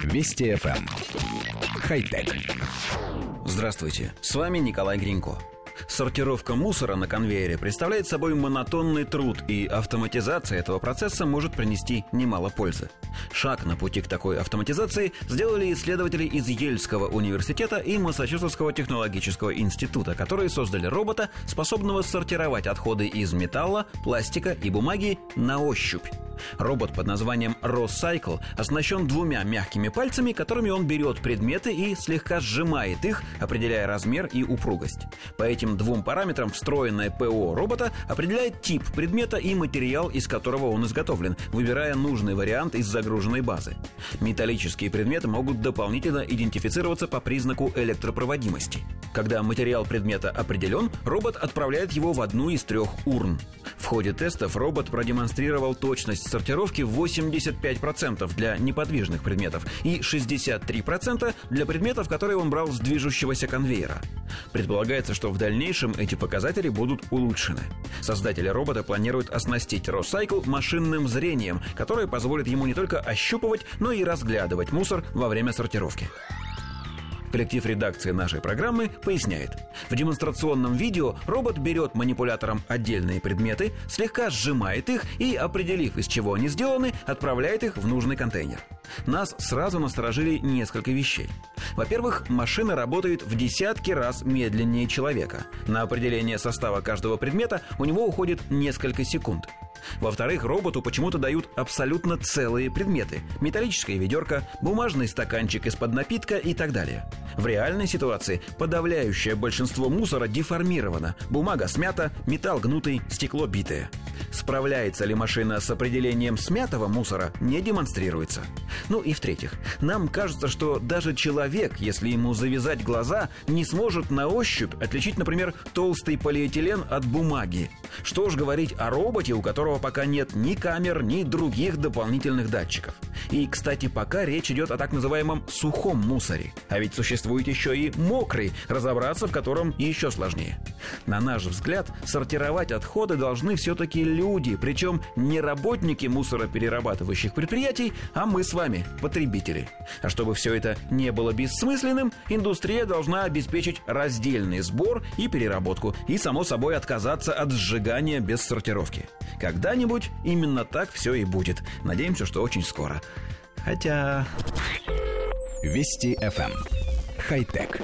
Вести FM. Эм. Хай-тек. Здравствуйте, с вами Николай Гринько. Сортировка мусора на конвейере представляет собой монотонный труд, и автоматизация этого процесса может принести немало пользы. Шаг на пути к такой автоматизации сделали исследователи из Ельского университета и Массачусетского технологического института, которые создали робота, способного сортировать отходы из металла, пластика и бумаги на ощупь. Робот под названием Rocycle оснащен двумя мягкими пальцами, которыми он берет предметы и слегка сжимает их, определяя размер и упругость. По этим двум параметрам встроенное ПО робота определяет тип предмета и материал, из которого он изготовлен, выбирая нужный вариант из загруженной базы. Металлические предметы могут дополнительно идентифицироваться по признаку электропроводимости. Когда материал предмета определен, робот отправляет его в одну из трех урн. В ходе тестов робот продемонстрировал точность сортировки 85% для неподвижных предметов и 63% для предметов, которые он брал с движущегося конвейера. Предполагается, что в дальнейшем эти показатели будут улучшены. Создатели робота планируют оснастить Rocycle машинным зрением, которое позволит ему не только ощупывать, но и разглядывать мусор во время сортировки. Коллектив редакции нашей программы поясняет. В демонстрационном видео робот берет манипулятором отдельные предметы, слегка сжимает их и, определив, из чего они сделаны, отправляет их в нужный контейнер. Нас сразу насторожили несколько вещей. Во-первых, машина работает в десятки раз медленнее человека. На определение состава каждого предмета у него уходит несколько секунд – во-вторых, роботу почему-то дают абсолютно целые предметы. Металлическая ведерко, бумажный стаканчик из-под напитка и так далее. В реальной ситуации подавляющее большинство мусора деформировано. Бумага смята, металл гнутый, стекло битое. Справляется ли машина с определением смятого мусора, не демонстрируется. Ну и в-третьих, нам кажется, что даже человек, если ему завязать глаза, не сможет на ощупь отличить, например, толстый полиэтилен от бумаги. Что ж говорить о роботе, у которого пока нет ни камер, ни других дополнительных датчиков. И, кстати, пока речь идет о так называемом сухом мусоре. А ведь существует еще и мокрый, разобраться в котором еще сложнее. На наш взгляд, сортировать отходы должны все-таки люди, причем не работники мусороперерабатывающих предприятий, а мы с вами, потребители. А чтобы все это не было бессмысленным, индустрия должна обеспечить раздельный сбор и переработку, и, само собой, отказаться от сжигания без сортировки. Когда-нибудь именно так все и будет. Надеемся, что очень скоро. Хотя... Вести FM. Эм. Хай-тек.